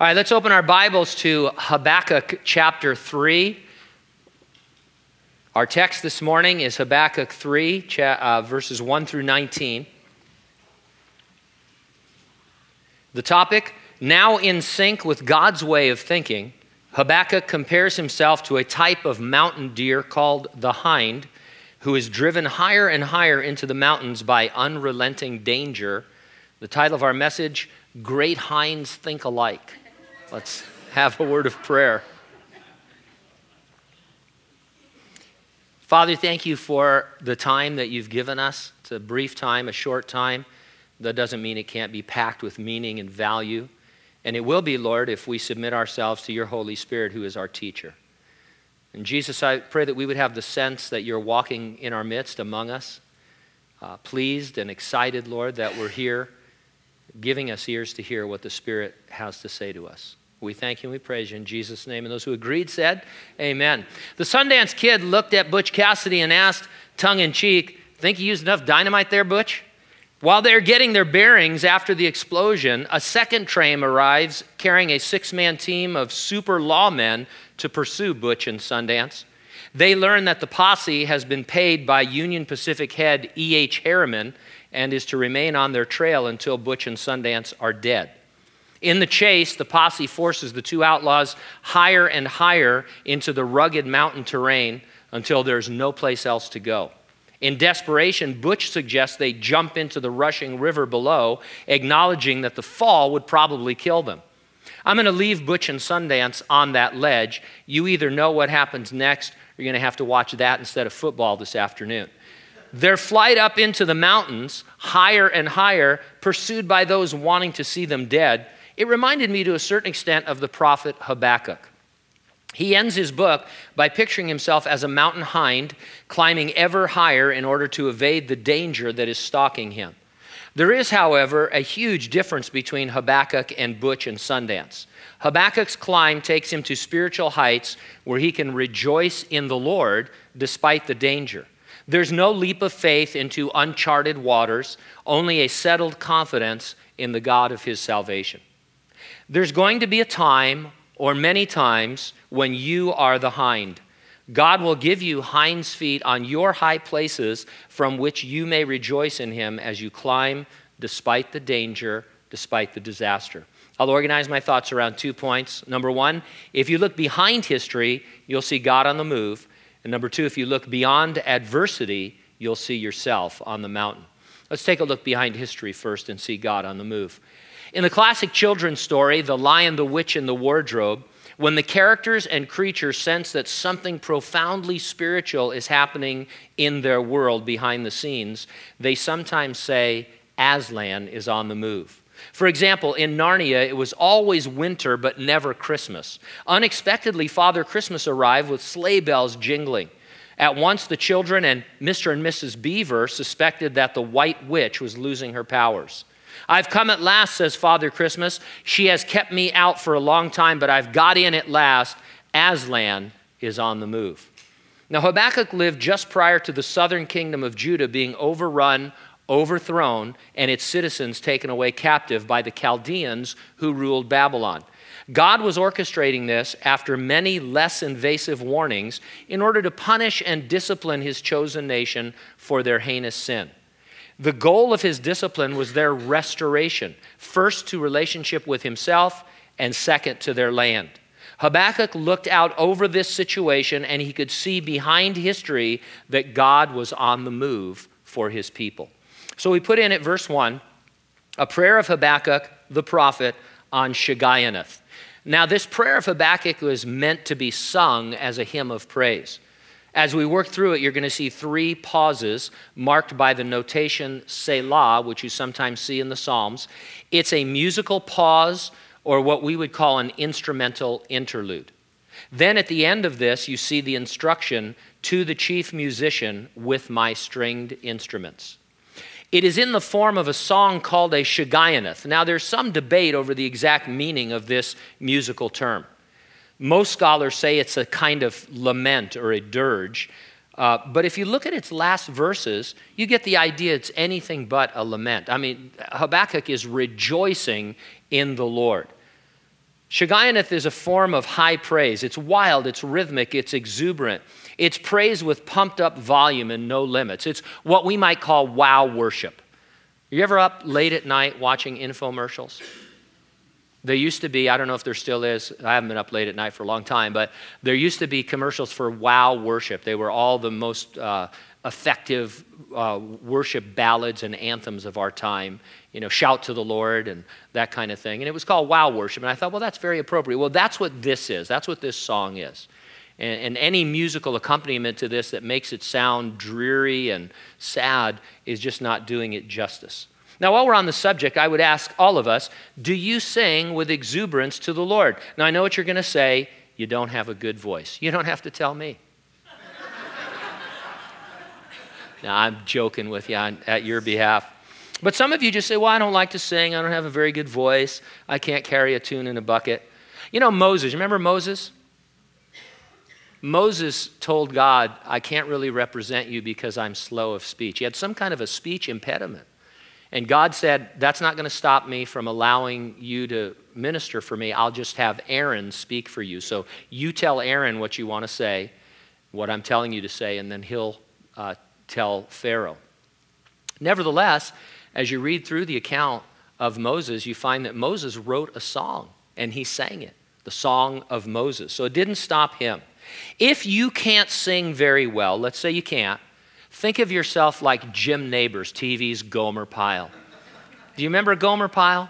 All right, let's open our Bibles to Habakkuk chapter 3. Our text this morning is Habakkuk 3, uh, verses 1 through 19. The topic, now in sync with God's way of thinking, Habakkuk compares himself to a type of mountain deer called the hind, who is driven higher and higher into the mountains by unrelenting danger. The title of our message, Great Hinds Think Alike. Let's have a word of prayer. Father, thank you for the time that you've given us. It's a brief time, a short time. That doesn't mean it can't be packed with meaning and value. And it will be, Lord, if we submit ourselves to your Holy Spirit, who is our teacher. And Jesus, I pray that we would have the sense that you're walking in our midst among us, uh, pleased and excited, Lord, that we're here, giving us ears to hear what the Spirit has to say to us. We thank you and we praise you in Jesus' name. And those who agreed said, Amen. The Sundance kid looked at Butch Cassidy and asked, tongue in cheek, Think you used enough dynamite there, Butch? While they're getting their bearings after the explosion, a second train arrives carrying a six man team of super lawmen to pursue Butch and Sundance. They learn that the posse has been paid by Union Pacific head E.H. Harriman and is to remain on their trail until Butch and Sundance are dead. In the chase, the posse forces the two outlaws higher and higher into the rugged mountain terrain until there's no place else to go. In desperation, Butch suggests they jump into the rushing river below, acknowledging that the fall would probably kill them. I'm going to leave Butch and Sundance on that ledge. You either know what happens next, or you're going to have to watch that instead of football this afternoon. Their flight up into the mountains, higher and higher, pursued by those wanting to see them dead, it reminded me to a certain extent of the prophet Habakkuk. He ends his book by picturing himself as a mountain hind climbing ever higher in order to evade the danger that is stalking him. There is, however, a huge difference between Habakkuk and Butch and Sundance. Habakkuk's climb takes him to spiritual heights where he can rejoice in the Lord despite the danger. There's no leap of faith into uncharted waters, only a settled confidence in the God of his salvation. There's going to be a time, or many times, when you are the hind. God will give you hind's feet on your high places from which you may rejoice in Him as you climb despite the danger, despite the disaster. I'll organize my thoughts around two points. Number one, if you look behind history, you'll see God on the move. And number two, if you look beyond adversity, you'll see yourself on the mountain. Let's take a look behind history first and see God on the move. In the classic children's story, The Lion, the Witch, and the Wardrobe, when the characters and creatures sense that something profoundly spiritual is happening in their world behind the scenes, they sometimes say, Aslan is on the move. For example, in Narnia, it was always winter but never Christmas. Unexpectedly, Father Christmas arrived with sleigh bells jingling. At once, the children and Mr. and Mrs. Beaver suspected that the White Witch was losing her powers. I've come at last, says Father Christmas. She has kept me out for a long time, but I've got in at last. Aslan is on the move. Now, Habakkuk lived just prior to the southern kingdom of Judah being overrun, overthrown, and its citizens taken away captive by the Chaldeans who ruled Babylon. God was orchestrating this after many less invasive warnings in order to punish and discipline his chosen nation for their heinous sin. The goal of his discipline was their restoration, first to relationship with himself, and second to their land. Habakkuk looked out over this situation and he could see behind history that God was on the move for his people. So we put in at verse 1 a prayer of Habakkuk, the prophet, on Shigionoth. Now, this prayer of Habakkuk was meant to be sung as a hymn of praise. As we work through it, you're going to see three pauses marked by the notation Selah, which you sometimes see in the Psalms. It's a musical pause or what we would call an instrumental interlude. Then at the end of this, you see the instruction to the chief musician with my stringed instruments. It is in the form of a song called a Shigionoth. Now, there's some debate over the exact meaning of this musical term. Most scholars say it's a kind of lament or a dirge. Uh, but if you look at its last verses, you get the idea it's anything but a lament. I mean, Habakkuk is rejoicing in the Lord. Shigionoth is a form of high praise. It's wild, it's rhythmic, it's exuberant. It's praise with pumped up volume and no limits. It's what we might call wow worship. Are you ever up late at night watching infomercials? There used to be, I don't know if there still is, I haven't been up late at night for a long time, but there used to be commercials for wow worship. They were all the most uh, effective uh, worship ballads and anthems of our time. You know, shout to the Lord and that kind of thing. And it was called wow worship. And I thought, well, that's very appropriate. Well, that's what this is. That's what this song is. And, and any musical accompaniment to this that makes it sound dreary and sad is just not doing it justice. Now, while we're on the subject, I would ask all of us do you sing with exuberance to the Lord? Now, I know what you're going to say. You don't have a good voice. You don't have to tell me. now, I'm joking with you on, at your behalf. But some of you just say, well, I don't like to sing. I don't have a very good voice. I can't carry a tune in a bucket. You know, Moses, remember Moses? Moses told God, I can't really represent you because I'm slow of speech. He had some kind of a speech impediment. And God said, That's not going to stop me from allowing you to minister for me. I'll just have Aaron speak for you. So you tell Aaron what you want to say, what I'm telling you to say, and then he'll uh, tell Pharaoh. Nevertheless, as you read through the account of Moses, you find that Moses wrote a song and he sang it, the song of Moses. So it didn't stop him. If you can't sing very well, let's say you can't, Think of yourself like Jim Nabors, TV's Gomer Pyle. Do you remember Gomer Pyle?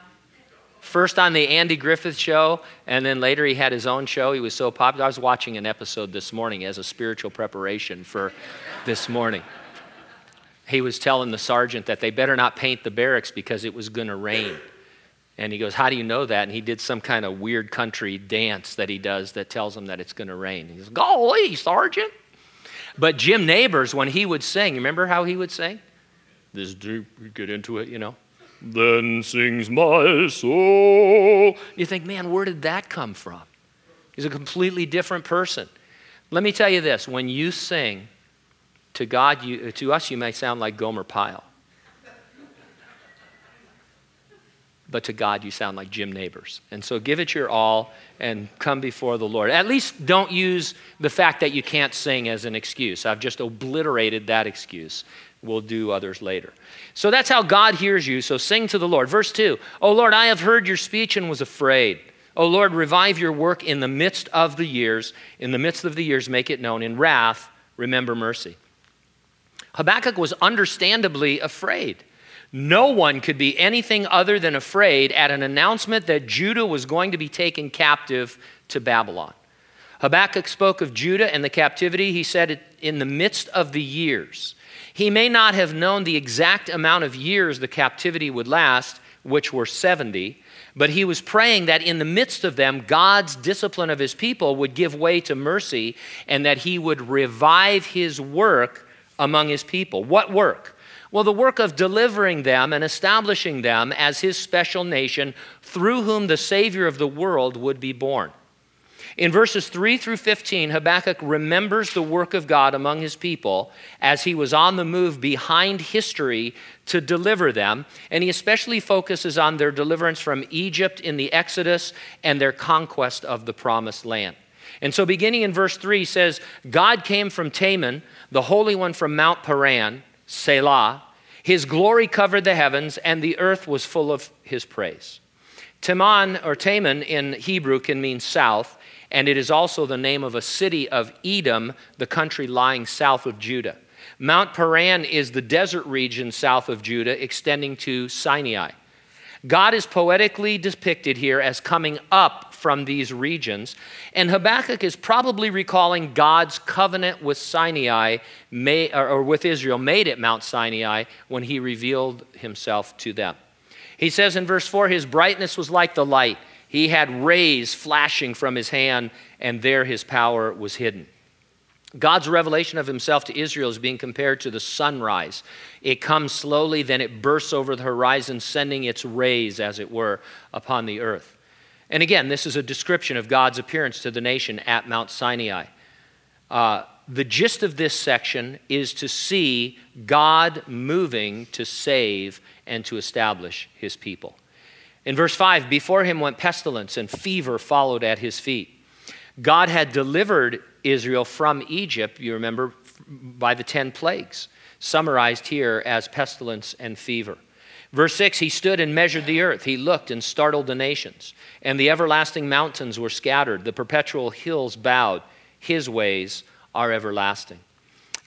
First on the Andy Griffith show, and then later he had his own show. He was so popular. I was watching an episode this morning as a spiritual preparation for this morning. He was telling the sergeant that they better not paint the barracks because it was going to rain. And he goes, How do you know that? And he did some kind of weird country dance that he does that tells him that it's going to rain. He goes, Golly, Sergeant. But Jim Nabors, when he would sing, remember how he would sing? This deep, get into it, you know. Then sings my soul. You think, man, where did that come from? He's a completely different person. Let me tell you this when you sing, to God, you, to us, you may sound like Gomer Pyle. But to God you sound like Jim Nabors. And so give it your all and come before the Lord. At least don't use the fact that you can't sing as an excuse. I've just obliterated that excuse. We'll do others later. So that's how God hears you. So sing to the Lord. Verse 2 Oh Lord, I have heard your speech and was afraid. O Lord, revive your work in the midst of the years. In the midst of the years, make it known. In wrath, remember mercy. Habakkuk was understandably afraid. No one could be anything other than afraid at an announcement that Judah was going to be taken captive to Babylon. Habakkuk spoke of Judah and the captivity, he said, in the midst of the years. He may not have known the exact amount of years the captivity would last, which were 70, but he was praying that in the midst of them, God's discipline of his people would give way to mercy and that he would revive his work among his people. What work? Well, the work of delivering them and establishing them as his special nation through whom the Savior of the world would be born. In verses 3 through 15, Habakkuk remembers the work of God among his people as he was on the move behind history to deliver them, and he especially focuses on their deliverance from Egypt in the Exodus and their conquest of the promised land. And so, beginning in verse 3, he says, God came from Teman, the Holy One from Mount Paran. Selah. His glory covered the heavens, and the earth was full of his praise. Teman or Taman in Hebrew can mean south, and it is also the name of a city of Edom, the country lying south of Judah. Mount Paran is the desert region south of Judah, extending to Sinai. God is poetically depicted here as coming up from these regions, and Habakkuk is probably recalling God's covenant with Sinai, or with Israel, made at Mount Sinai when he revealed himself to them. He says in verse 4 His brightness was like the light, he had rays flashing from his hand, and there his power was hidden. God's revelation of himself to Israel is being compared to the sunrise. It comes slowly, then it bursts over the horizon, sending its rays, as it were, upon the earth. And again, this is a description of God's appearance to the nation at Mount Sinai. Uh, the gist of this section is to see God moving to save and to establish his people. In verse 5, before him went pestilence, and fever followed at his feet. God had delivered Israel from Egypt, you remember, by the 10 plagues, summarized here as pestilence and fever. Verse 6 He stood and measured the earth. He looked and startled the nations. And the everlasting mountains were scattered. The perpetual hills bowed. His ways are everlasting.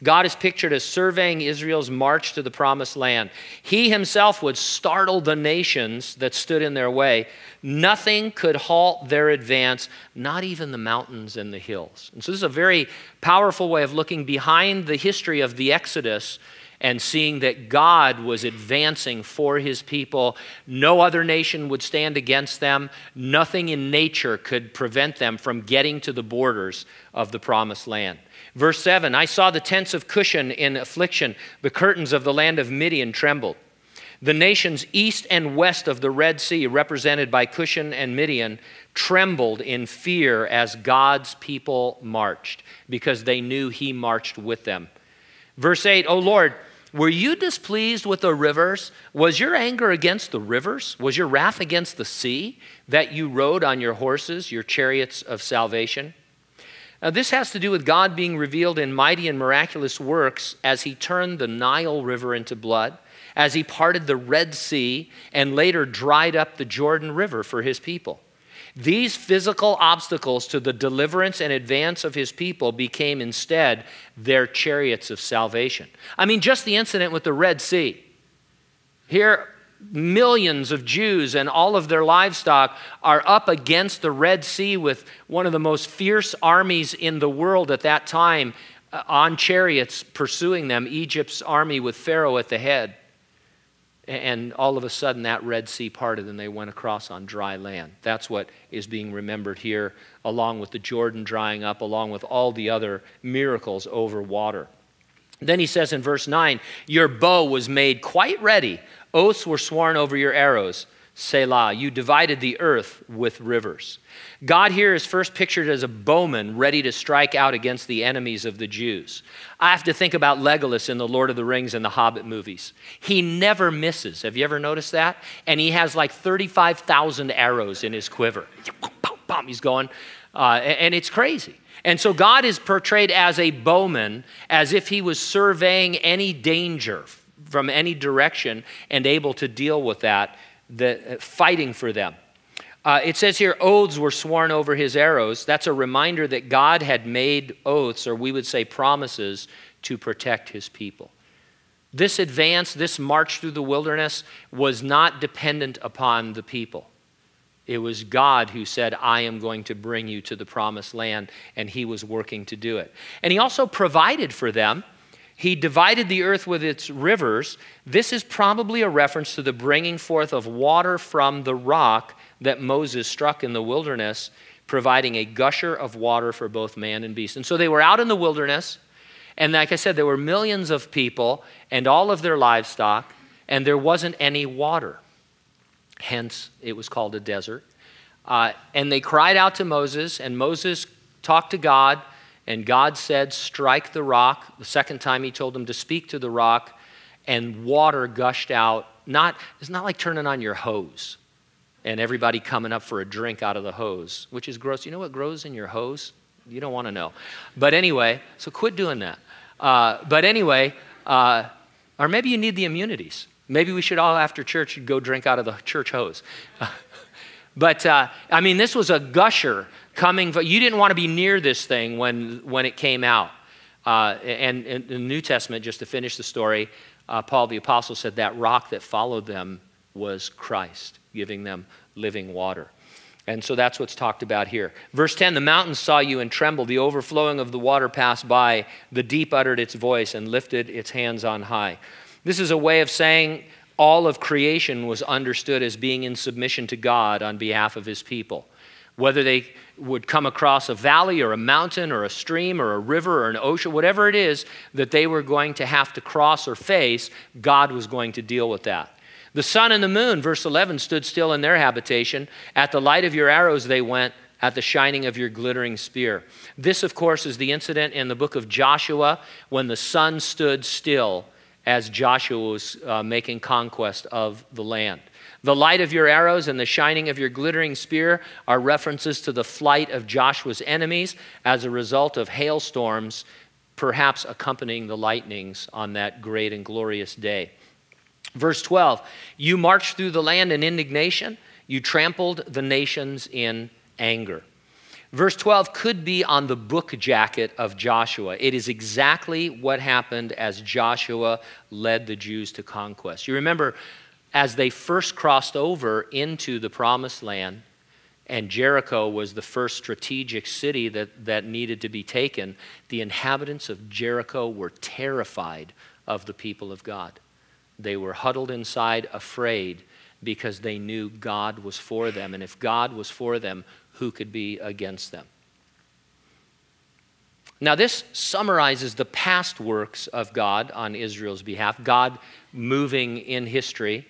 God is pictured as surveying Israel's march to the promised land. He himself would startle the nations that stood in their way. Nothing could halt their advance, not even the mountains and the hills. And so, this is a very powerful way of looking behind the history of the Exodus and seeing that God was advancing for his people. No other nation would stand against them. Nothing in nature could prevent them from getting to the borders of the promised land. Verse 7 I saw the tents of Cushan in affliction, the curtains of the land of Midian trembled. The nations east and west of the Red Sea, represented by Cushan and Midian, trembled in fear as God's people marched because they knew He marched with them. Verse 8, O Lord, were you displeased with the rivers? Was your anger against the rivers? Was your wrath against the sea that you rode on your horses, your chariots of salvation? Now, this has to do with God being revealed in mighty and miraculous works as he turned the Nile River into blood, as he parted the Red Sea, and later dried up the Jordan River for his people. These physical obstacles to the deliverance and advance of his people became instead their chariots of salvation. I mean, just the incident with the Red Sea. Here, millions of Jews and all of their livestock are up against the Red Sea with one of the most fierce armies in the world at that time uh, on chariots pursuing them, Egypt's army with Pharaoh at the head. And all of a sudden, that Red Sea parted and they went across on dry land. That's what is being remembered here, along with the Jordan drying up, along with all the other miracles over water. Then he says in verse 9, Your bow was made quite ready, Oaths were sworn over your arrows. Selah. You divided the earth with rivers. God here is first pictured as a bowman ready to strike out against the enemies of the Jews. I have to think about Legolas in the Lord of the Rings and the Hobbit movies. He never misses. Have you ever noticed that? And he has like 35,000 arrows in his quiver. He's going, uh, and it's crazy. And so God is portrayed as a bowman, as if he was surveying any danger from any direction and able to deal with that, the, uh, fighting for them. Uh, it says here, oaths were sworn over his arrows. That's a reminder that God had made oaths, or we would say promises, to protect his people. This advance, this march through the wilderness, was not dependent upon the people. It was God who said, I am going to bring you to the promised land, and he was working to do it. And he also provided for them he divided the earth with its rivers. This is probably a reference to the bringing forth of water from the rock that Moses struck in the wilderness, providing a gusher of water for both man and beast. And so they were out in the wilderness, and like I said, there were millions of people and all of their livestock, and there wasn't any water. Hence, it was called a desert. Uh, and they cried out to Moses, and Moses talked to God and God said, Strike the rock. The second time he told them to speak to the rock, and water gushed out. Not, it's not like turning on your hose and everybody coming up for a drink out of the hose, which is gross. You know what grows in your hose? You don't want to know. But anyway, so quit doing that. Uh, but anyway, uh, or maybe you need the immunities. Maybe we should all, after church, go drink out of the church hose. but uh, I mean, this was a gusher coming. You didn't want to be near this thing when, when it came out. Uh, and, in the New Testament, just to finish the story, uh, Paul the Apostle said that rock that followed them was Christ, giving them living water. And so that's what's talked about here. Verse 10 The mountains saw you and trembled. The overflowing of the water passed by. The deep uttered its voice and lifted its hands on high. This is a way of saying all of creation was understood as being in submission to God on behalf of his people. Whether they would come across a valley or a mountain or a stream or a river or an ocean, whatever it is that they were going to have to cross or face, God was going to deal with that. The sun and the moon, verse 11, stood still in their habitation. At the light of your arrows they went, at the shining of your glittering spear. This, of course, is the incident in the book of Joshua when the sun stood still as Joshua was uh, making conquest of the land. The light of your arrows and the shining of your glittering spear are references to the flight of Joshua's enemies as a result of hailstorms, perhaps accompanying the lightnings on that great and glorious day. Verse 12 You marched through the land in indignation, you trampled the nations in anger. Verse 12 could be on the book jacket of Joshua. It is exactly what happened as Joshua led the Jews to conquest. You remember, as they first crossed over into the promised land, and Jericho was the first strategic city that, that needed to be taken, the inhabitants of Jericho were terrified of the people of God. They were huddled inside, afraid, because they knew God was for them. And if God was for them, who could be against them? Now, this summarizes the past works of God on Israel's behalf, God moving in history.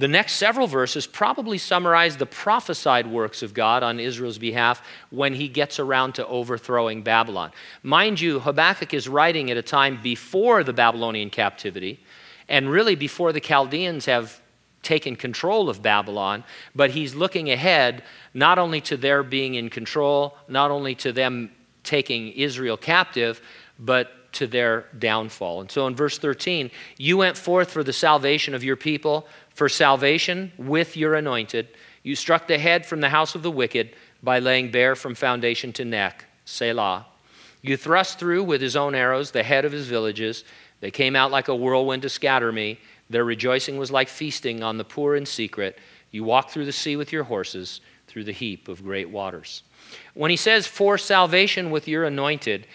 The next several verses probably summarize the prophesied works of God on Israel's behalf when he gets around to overthrowing Babylon. Mind you, Habakkuk is writing at a time before the Babylonian captivity and really before the Chaldeans have taken control of Babylon, but he's looking ahead not only to their being in control, not only to them taking Israel captive, but to their downfall. And so in verse 13, you went forth for the salvation of your people, for salvation with your anointed. You struck the head from the house of the wicked by laying bare from foundation to neck. Selah. You thrust through with his own arrows the head of his villages. They came out like a whirlwind to scatter me. Their rejoicing was like feasting on the poor in secret. You walked through the sea with your horses, through the heap of great waters. When he says, For salvation with your anointed,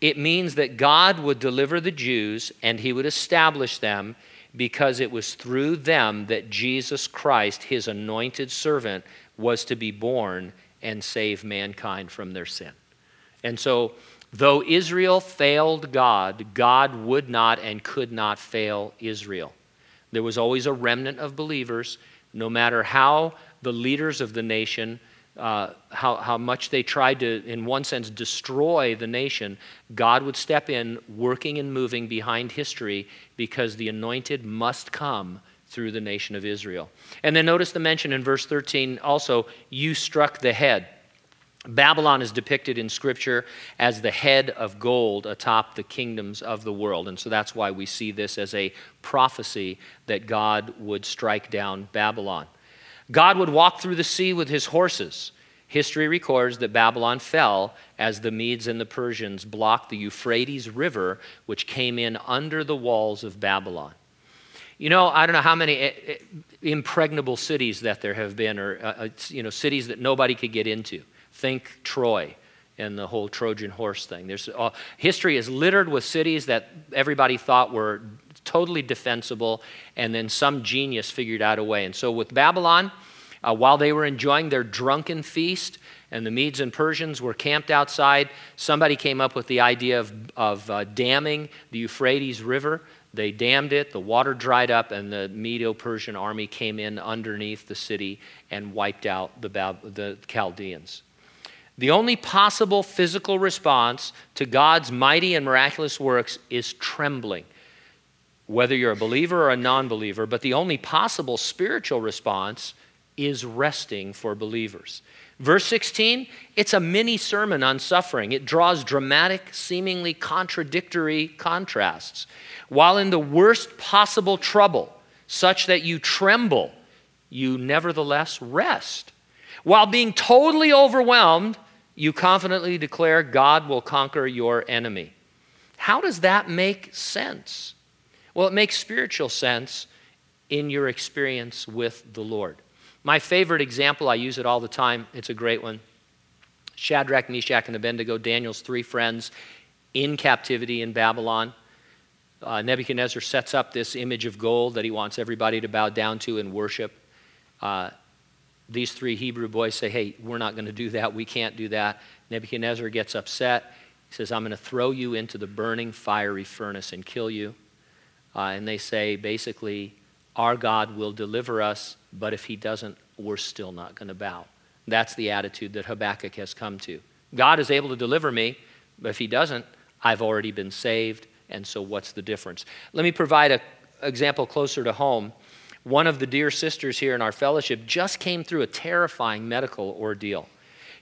it means that God would deliver the Jews and he would establish them because it was through them that Jesus Christ, his anointed servant, was to be born and save mankind from their sin. And so, though Israel failed God, God would not and could not fail Israel. There was always a remnant of believers, no matter how the leaders of the nation, uh, how, how much they tried to, in one sense, destroy the nation, God would step in, working and moving behind history because the anointed must come through the nation of Israel. And then notice the mention in verse 13 also, you struck the head. Babylon is depicted in Scripture as the head of gold atop the kingdoms of the world. And so that's why we see this as a prophecy that God would strike down Babylon. God would walk through the sea with his horses. History records that Babylon fell as the Medes and the Persians blocked the Euphrates River, which came in under the walls of Babylon. You know, I don't know how many eh, eh, impregnable cities that there have been, or uh, uh, you know, cities that nobody could get into. Think Troy and the whole Trojan horse thing. There's, uh, history is littered with cities that everybody thought were totally defensible, and then some genius figured out a way. And so with Babylon, uh, while they were enjoying their drunken feast, and the Medes and Persians were camped outside, somebody came up with the idea of, of uh, damming the Euphrates River. They dammed it, the water dried up, and the Medo Persian army came in underneath the city and wiped out the, the Chaldeans. The only possible physical response to God's mighty and miraculous works is trembling, whether you're a believer or a non believer, but the only possible spiritual response is resting for believers. Verse 16, it's a mini sermon on suffering. It draws dramatic, seemingly contradictory contrasts. While in the worst possible trouble, such that you tremble, you nevertheless rest. While being totally overwhelmed, you confidently declare God will conquer your enemy. How does that make sense? Well, it makes spiritual sense in your experience with the Lord. My favorite example, I use it all the time, it's a great one. Shadrach, Meshach, and Abednego, Daniel's three friends in captivity in Babylon. Uh, Nebuchadnezzar sets up this image of gold that he wants everybody to bow down to and worship. Uh, these three Hebrew boys say, Hey, we're not going to do that. We can't do that. Nebuchadnezzar gets upset. He says, I'm going to throw you into the burning fiery furnace and kill you. Uh, and they say, basically, our God will deliver us, but if he doesn't, we're still not going to bow. That's the attitude that Habakkuk has come to. God is able to deliver me, but if he doesn't, I've already been saved, and so what's the difference? Let me provide an example closer to home. One of the dear sisters here in our fellowship just came through a terrifying medical ordeal.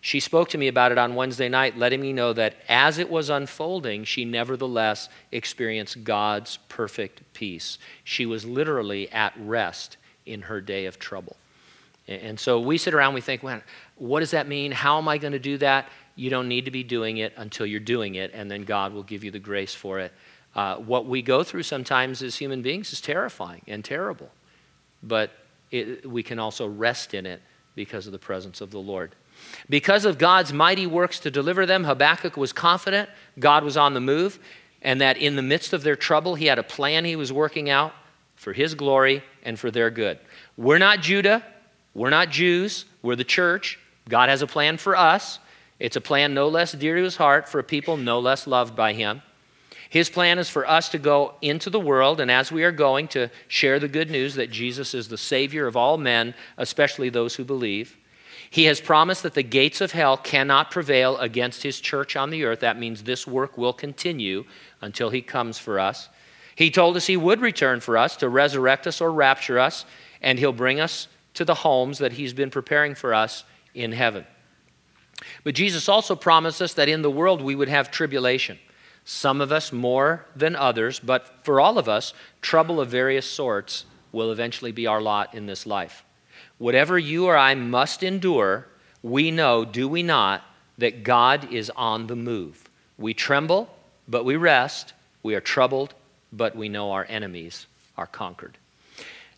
She spoke to me about it on Wednesday night, letting me know that as it was unfolding, she nevertheless experienced God's perfect peace. She was literally at rest in her day of trouble. And so we sit around, we think, well, what does that mean? How am I going to do that? You don't need to be doing it until you're doing it, and then God will give you the grace for it. Uh, what we go through sometimes as human beings is terrifying and terrible, but it, we can also rest in it because of the presence of the Lord. Because of God's mighty works to deliver them, Habakkuk was confident God was on the move, and that in the midst of their trouble, he had a plan he was working out for his glory and for their good. We're not Judah, we're not Jews, we're the church. God has a plan for us. It's a plan no less dear to his heart for a people no less loved by him. His plan is for us to go into the world, and as we are going, to share the good news that Jesus is the Savior of all men, especially those who believe. He has promised that the gates of hell cannot prevail against his church on the earth. That means this work will continue until he comes for us. He told us he would return for us to resurrect us or rapture us, and he'll bring us to the homes that He's been preparing for us in heaven. But Jesus also promised us that in the world we would have tribulation. Some of us more than others, but for all of us, trouble of various sorts will eventually be our lot in this life. Whatever you or I must endure, we know, do we not, that God is on the move. We tremble, but we rest. We are troubled, but we know our enemies are conquered.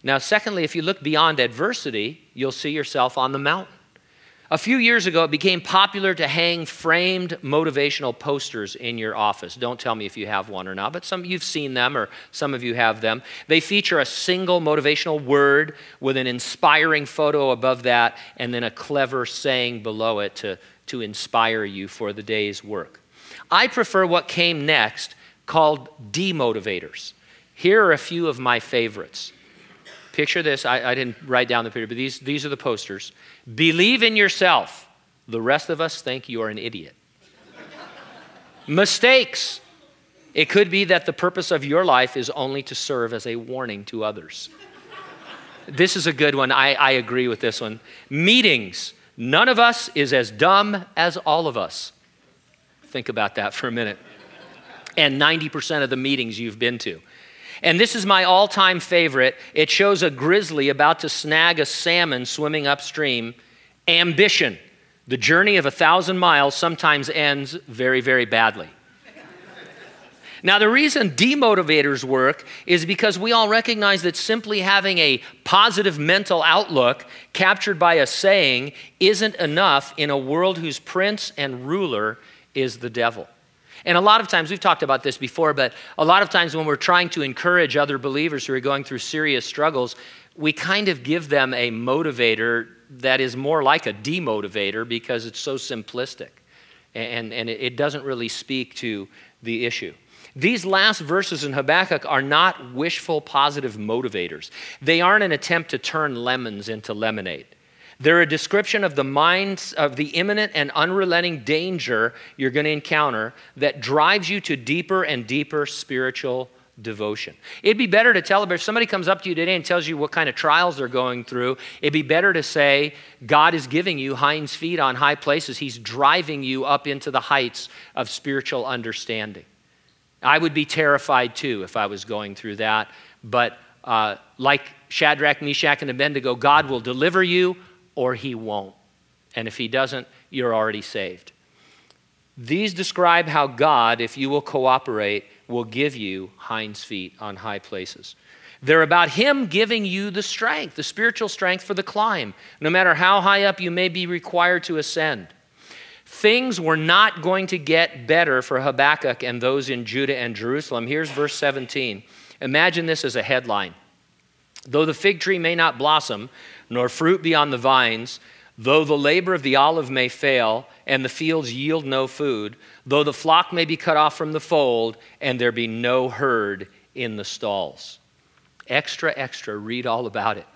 Now, secondly, if you look beyond adversity, you'll see yourself on the mountain. A few years ago, it became popular to hang framed motivational posters in your office. Don't tell me if you have one or not, but some you've seen them or some of you have them. They feature a single motivational word with an inspiring photo above that and then a clever saying below it to, to inspire you for the day's work. I prefer what came next called demotivators. Here are a few of my favorites. Picture this. I, I didn't write down the picture, but these, these are the posters. Believe in yourself. The rest of us think you're an idiot. Mistakes. It could be that the purpose of your life is only to serve as a warning to others. This is a good one. I, I agree with this one. Meetings. None of us is as dumb as all of us. Think about that for a minute. And 90% of the meetings you've been to. And this is my all time favorite. It shows a grizzly about to snag a salmon swimming upstream. Ambition. The journey of a thousand miles sometimes ends very, very badly. Now, the reason demotivators work is because we all recognize that simply having a positive mental outlook captured by a saying isn't enough in a world whose prince and ruler is the devil. And a lot of times, we've talked about this before, but a lot of times when we're trying to encourage other believers who are going through serious struggles, we kind of give them a motivator that is more like a demotivator because it's so simplistic and, and it doesn't really speak to the issue. These last verses in Habakkuk are not wishful positive motivators. They aren't an attempt to turn lemons into lemonade. They're a description of the minds of the imminent and unrelenting danger you're going to encounter that drives you to deeper and deeper spiritual devotion. It'd be better to tell, if somebody comes up to you today and tells you what kind of trials they're going through, it'd be better to say, God is giving you hinds feet on high places. He's driving you up into the heights of spiritual understanding. I would be terrified too if I was going through that, but uh, like Shadrach, Meshach, and Abednego, God will deliver you or he won't. And if he doesn't, you're already saved. These describe how God, if you will cooperate, will give you hinds feet on high places. They're about Him giving you the strength, the spiritual strength for the climb, no matter how high up you may be required to ascend. Things were not going to get better for Habakkuk and those in Judah and Jerusalem. Here's verse 17. Imagine this as a headline. Though the fig tree may not blossom, nor fruit be on the vines, though the labor of the olive may fail, and the fields yield no food, though the flock may be cut off from the fold, and there be no herd in the stalls. Extra, extra, read all about it.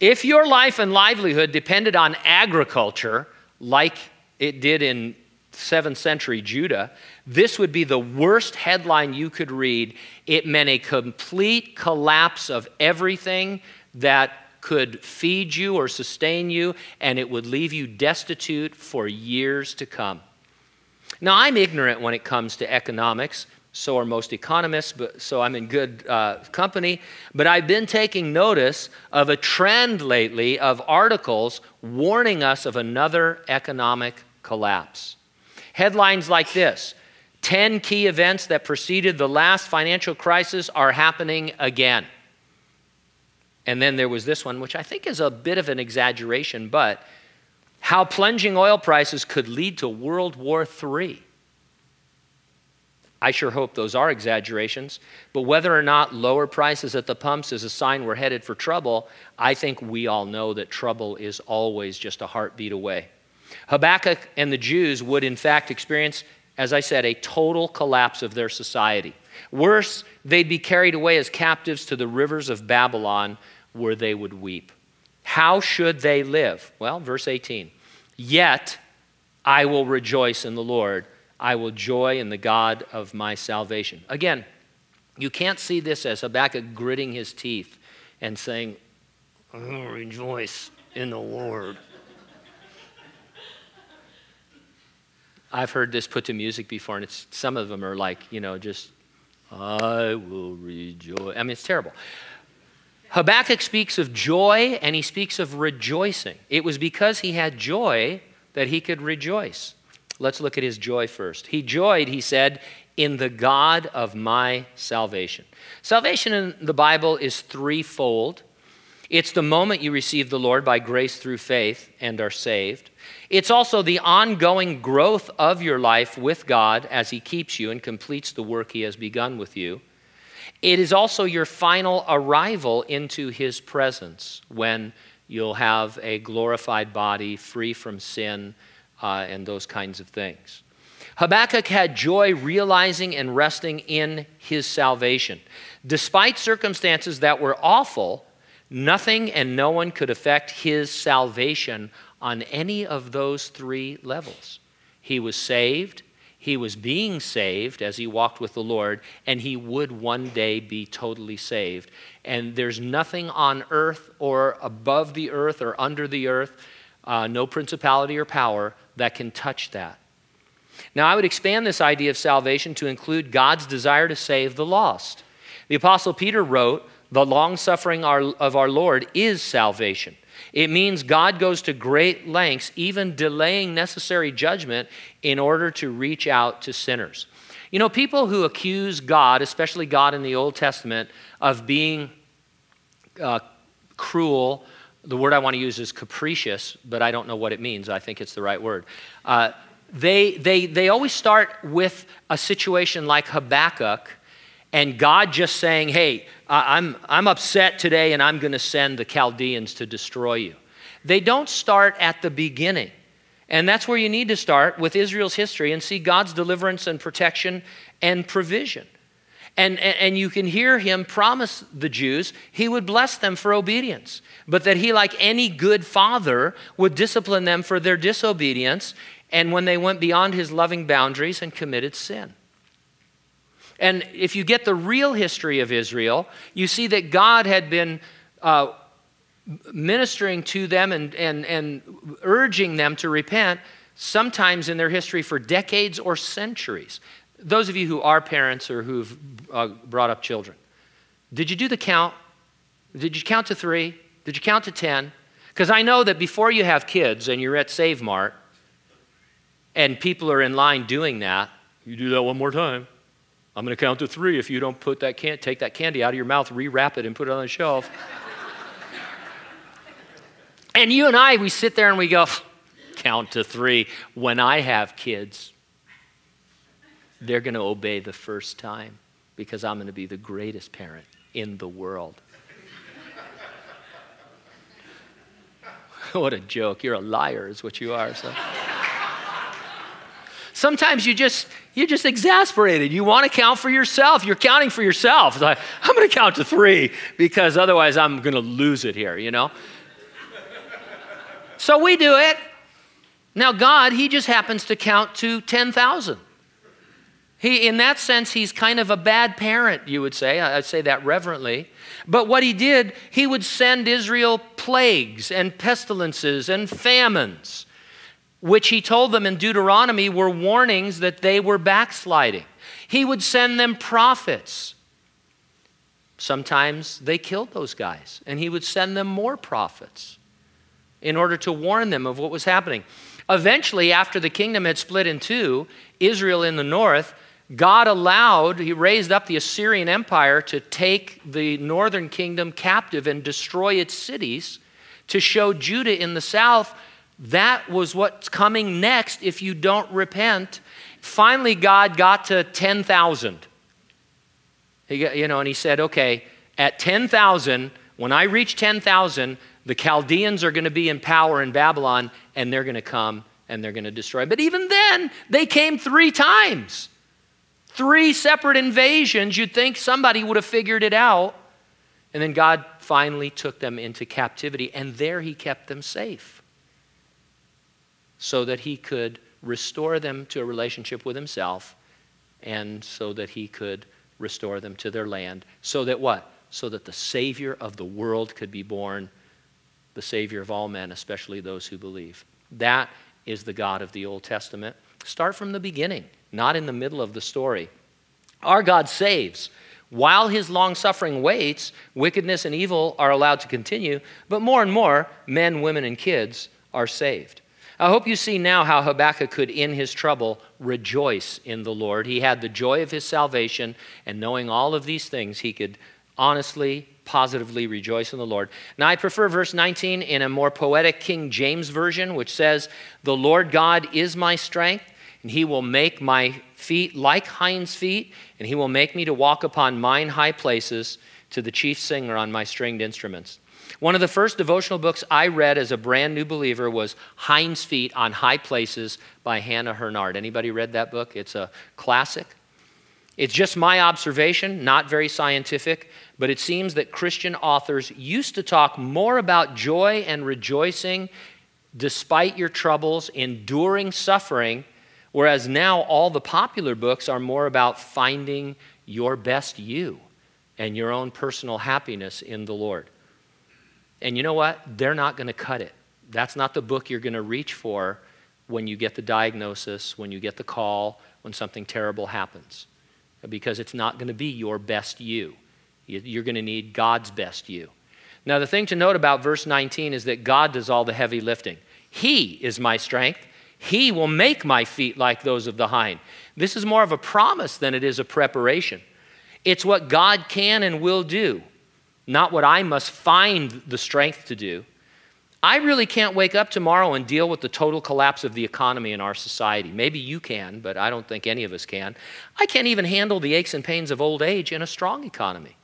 If your life and livelihood depended on agriculture, like it did in 7th century Judah, this would be the worst headline you could read. It meant a complete collapse of everything that could feed you or sustain you, and it would leave you destitute for years to come. Now, I'm ignorant when it comes to economics. So are most economists, but, so I'm in good uh, company. But I've been taking notice of a trend lately of articles warning us of another economic collapse. Headlines like this 10 key events that preceded the last financial crisis are happening again. And then there was this one, which I think is a bit of an exaggeration, but how plunging oil prices could lead to World War III. I sure hope those are exaggerations, but whether or not lower prices at the pumps is a sign we're headed for trouble, I think we all know that trouble is always just a heartbeat away. Habakkuk and the Jews would, in fact, experience, as I said, a total collapse of their society. Worse, they'd be carried away as captives to the rivers of Babylon where they would weep. How should they live? Well, verse 18 Yet I will rejoice in the Lord, I will joy in the God of my salvation. Again, you can't see this as Habakkuk gritting his teeth and saying, I will rejoice in the Lord. I've heard this put to music before, and it's, some of them are like, you know, just, I will rejoice. I mean, it's terrible. Habakkuk speaks of joy and he speaks of rejoicing. It was because he had joy that he could rejoice. Let's look at his joy first. He joyed, he said, in the God of my salvation. Salvation in the Bible is threefold. It's the moment you receive the Lord by grace through faith and are saved. It's also the ongoing growth of your life with God as He keeps you and completes the work He has begun with you. It is also your final arrival into His presence when you'll have a glorified body free from sin uh, and those kinds of things. Habakkuk had joy realizing and resting in his salvation. Despite circumstances that were awful, nothing and no one could affect his salvation on any of those three levels. He was saved, he was being saved as he walked with the Lord, and he would one day be totally saved. And there's nothing on earth or above the earth or under the earth, uh, no principality or power that can touch that. Now, I would expand this idea of salvation to include God's desire to save the lost. The Apostle Peter wrote, The long suffering of our Lord is salvation. It means God goes to great lengths, even delaying necessary judgment, in order to reach out to sinners. You know, people who accuse God, especially God in the Old Testament, of being uh, cruel, the word I want to use is capricious, but I don't know what it means. I think it's the right word. Uh, they, they, they always start with a situation like Habakkuk and God just saying, hey, I'm, I'm upset today and I'm going to send the Chaldeans to destroy you. They don't start at the beginning. And that's where you need to start with Israel's history and see God's deliverance and protection and provision. And, and, and, you can hear him promise the Jews he would bless them for obedience, but that he, like any good father, would discipline them for their disobedience and when they went beyond his loving boundaries and committed sin. And if you get the real history of Israel, you see that God had been uh, ministering to them and, and, and urging them to repent, sometimes in their history for decades or centuries. Those of you who are parents or who've uh, brought up children, did you do the count? Did you count to three? Did you count to 10? Because I know that before you have kids and you're at Save Mart and people are in line doing that, you do that one more time. I'm going to count to three if you don't put that can't take that candy out of your mouth, rewrap it, and put it on the shelf. and you and I, we sit there and we go, count to three. When I have kids, they're going to obey the first time because I'm going to be the greatest parent in the world. what a joke. You're a liar, is what you are. So. Sometimes you just you're just exasperated. You want to count for yourself. You're counting for yourself. Like, I'm going to count to three because otherwise I'm going to lose it here, you know? so we do it. Now, God, He just happens to count to 10,000. He, in that sense, he's kind of a bad parent, you would say. I'd say that reverently. But what he did, he would send Israel plagues and pestilences and famines, which he told them in Deuteronomy were warnings that they were backsliding. He would send them prophets. Sometimes they killed those guys, and he would send them more prophets in order to warn them of what was happening. Eventually, after the kingdom had split in two, Israel in the north, God allowed, he raised up the Assyrian Empire to take the northern kingdom captive and destroy its cities to show Judah in the south that was what's coming next if you don't repent. Finally, God got to 10,000. You know, and he said, okay, at 10,000, when I reach 10,000, the Chaldeans are going to be in power in Babylon and they're going to come and they're going to destroy. But even then, they came three times. Three separate invasions. You'd think somebody would have figured it out. And then God finally took them into captivity, and there He kept them safe so that He could restore them to a relationship with Himself and so that He could restore them to their land. So that what? So that the Savior of the world could be born, the Savior of all men, especially those who believe. That is the God of the Old Testament. Start from the beginning not in the middle of the story. Our God saves. While his long suffering waits, wickedness and evil are allowed to continue, but more and more men, women, and kids are saved. I hope you see now how Habakkuk could, in his trouble, rejoice in the Lord. He had the joy of his salvation, and knowing all of these things, he could honestly, positively rejoice in the Lord. Now, I prefer verse 19 in a more poetic King James version, which says, The Lord God is my strength and he will make my feet like hinds' feet, and he will make me to walk upon mine high places to the chief singer on my stringed instruments. One of the first devotional books I read as a brand new believer was Hinds' Feet on High Places by Hannah Hurnard. Anybody read that book? It's a classic. It's just my observation, not very scientific, but it seems that Christian authors used to talk more about joy and rejoicing despite your troubles, enduring suffering, Whereas now all the popular books are more about finding your best you and your own personal happiness in the Lord. And you know what? They're not going to cut it. That's not the book you're going to reach for when you get the diagnosis, when you get the call, when something terrible happens. Because it's not going to be your best you. You're going to need God's best you. Now, the thing to note about verse 19 is that God does all the heavy lifting. He is my strength. He will make my feet like those of the hind. This is more of a promise than it is a preparation. It's what God can and will do, not what I must find the strength to do. I really can't wake up tomorrow and deal with the total collapse of the economy in our society. Maybe you can, but I don't think any of us can. I can't even handle the aches and pains of old age in a strong economy.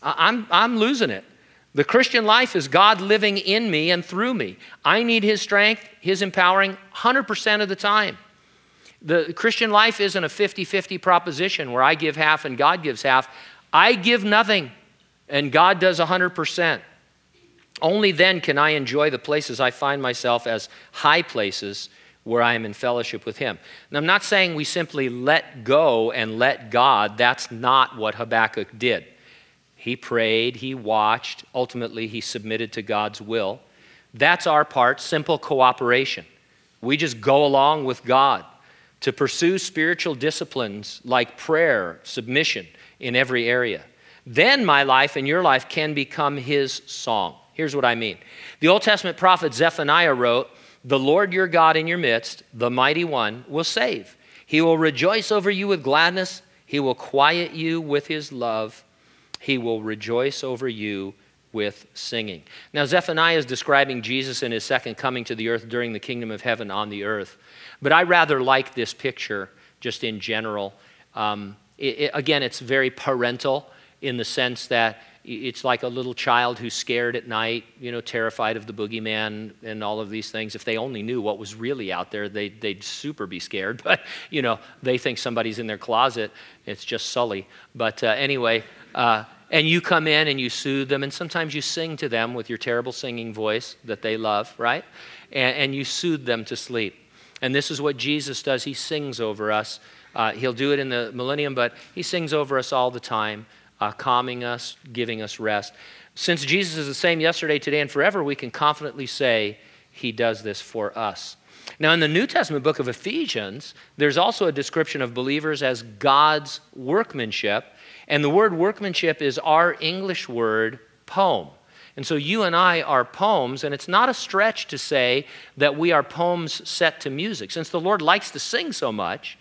I'm, I'm losing it. The Christian life is God living in me and through me. I need His strength, His empowering 100% of the time. The Christian life isn't a 50 50 proposition where I give half and God gives half. I give nothing and God does 100%. Only then can I enjoy the places I find myself as high places where I am in fellowship with Him. And I'm not saying we simply let go and let God. That's not what Habakkuk did. He prayed, he watched, ultimately, he submitted to God's will. That's our part, simple cooperation. We just go along with God to pursue spiritual disciplines like prayer, submission in every area. Then my life and your life can become his song. Here's what I mean. The Old Testament prophet Zephaniah wrote, The Lord your God in your midst, the mighty one, will save. He will rejoice over you with gladness. He will quiet you with his love he will rejoice over you with singing. Now, Zephaniah is describing Jesus in his second coming to the earth during the kingdom of heaven on the earth. But I rather like this picture just in general. Um, it, it, again, it's very parental in the sense that it's like a little child who's scared at night, you know, terrified of the boogeyman and all of these things. If they only knew what was really out there, they'd, they'd super be scared. But, you know, they think somebody's in their closet. It's just Sully. But uh, anyway, uh, and you come in and you soothe them, and sometimes you sing to them with your terrible singing voice that they love, right? And, and you soothe them to sleep. And this is what Jesus does. He sings over us. Uh, he'll do it in the millennium, but he sings over us all the time, uh, calming us, giving us rest. Since Jesus is the same yesterday, today, and forever, we can confidently say he does this for us. Now, in the New Testament book of Ephesians, there's also a description of believers as God's workmanship. And the word workmanship is our English word poem. And so you and I are poems, and it's not a stretch to say that we are poems set to music. Since the Lord likes to sing so much,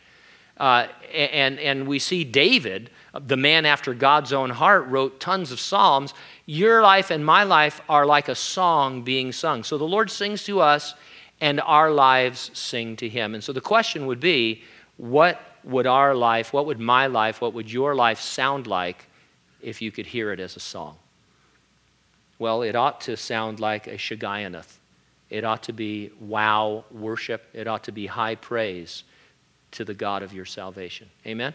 uh, and, and we see David, the man after God's own heart, wrote tons of psalms. Your life and my life are like a song being sung. So the Lord sings to us, and our lives sing to him. And so the question would be what would our life, what would my life, what would your life sound like if you could hear it as a song? Well, it ought to sound like a Shigionoth. It ought to be wow worship. It ought to be high praise to the God of your salvation. Amen?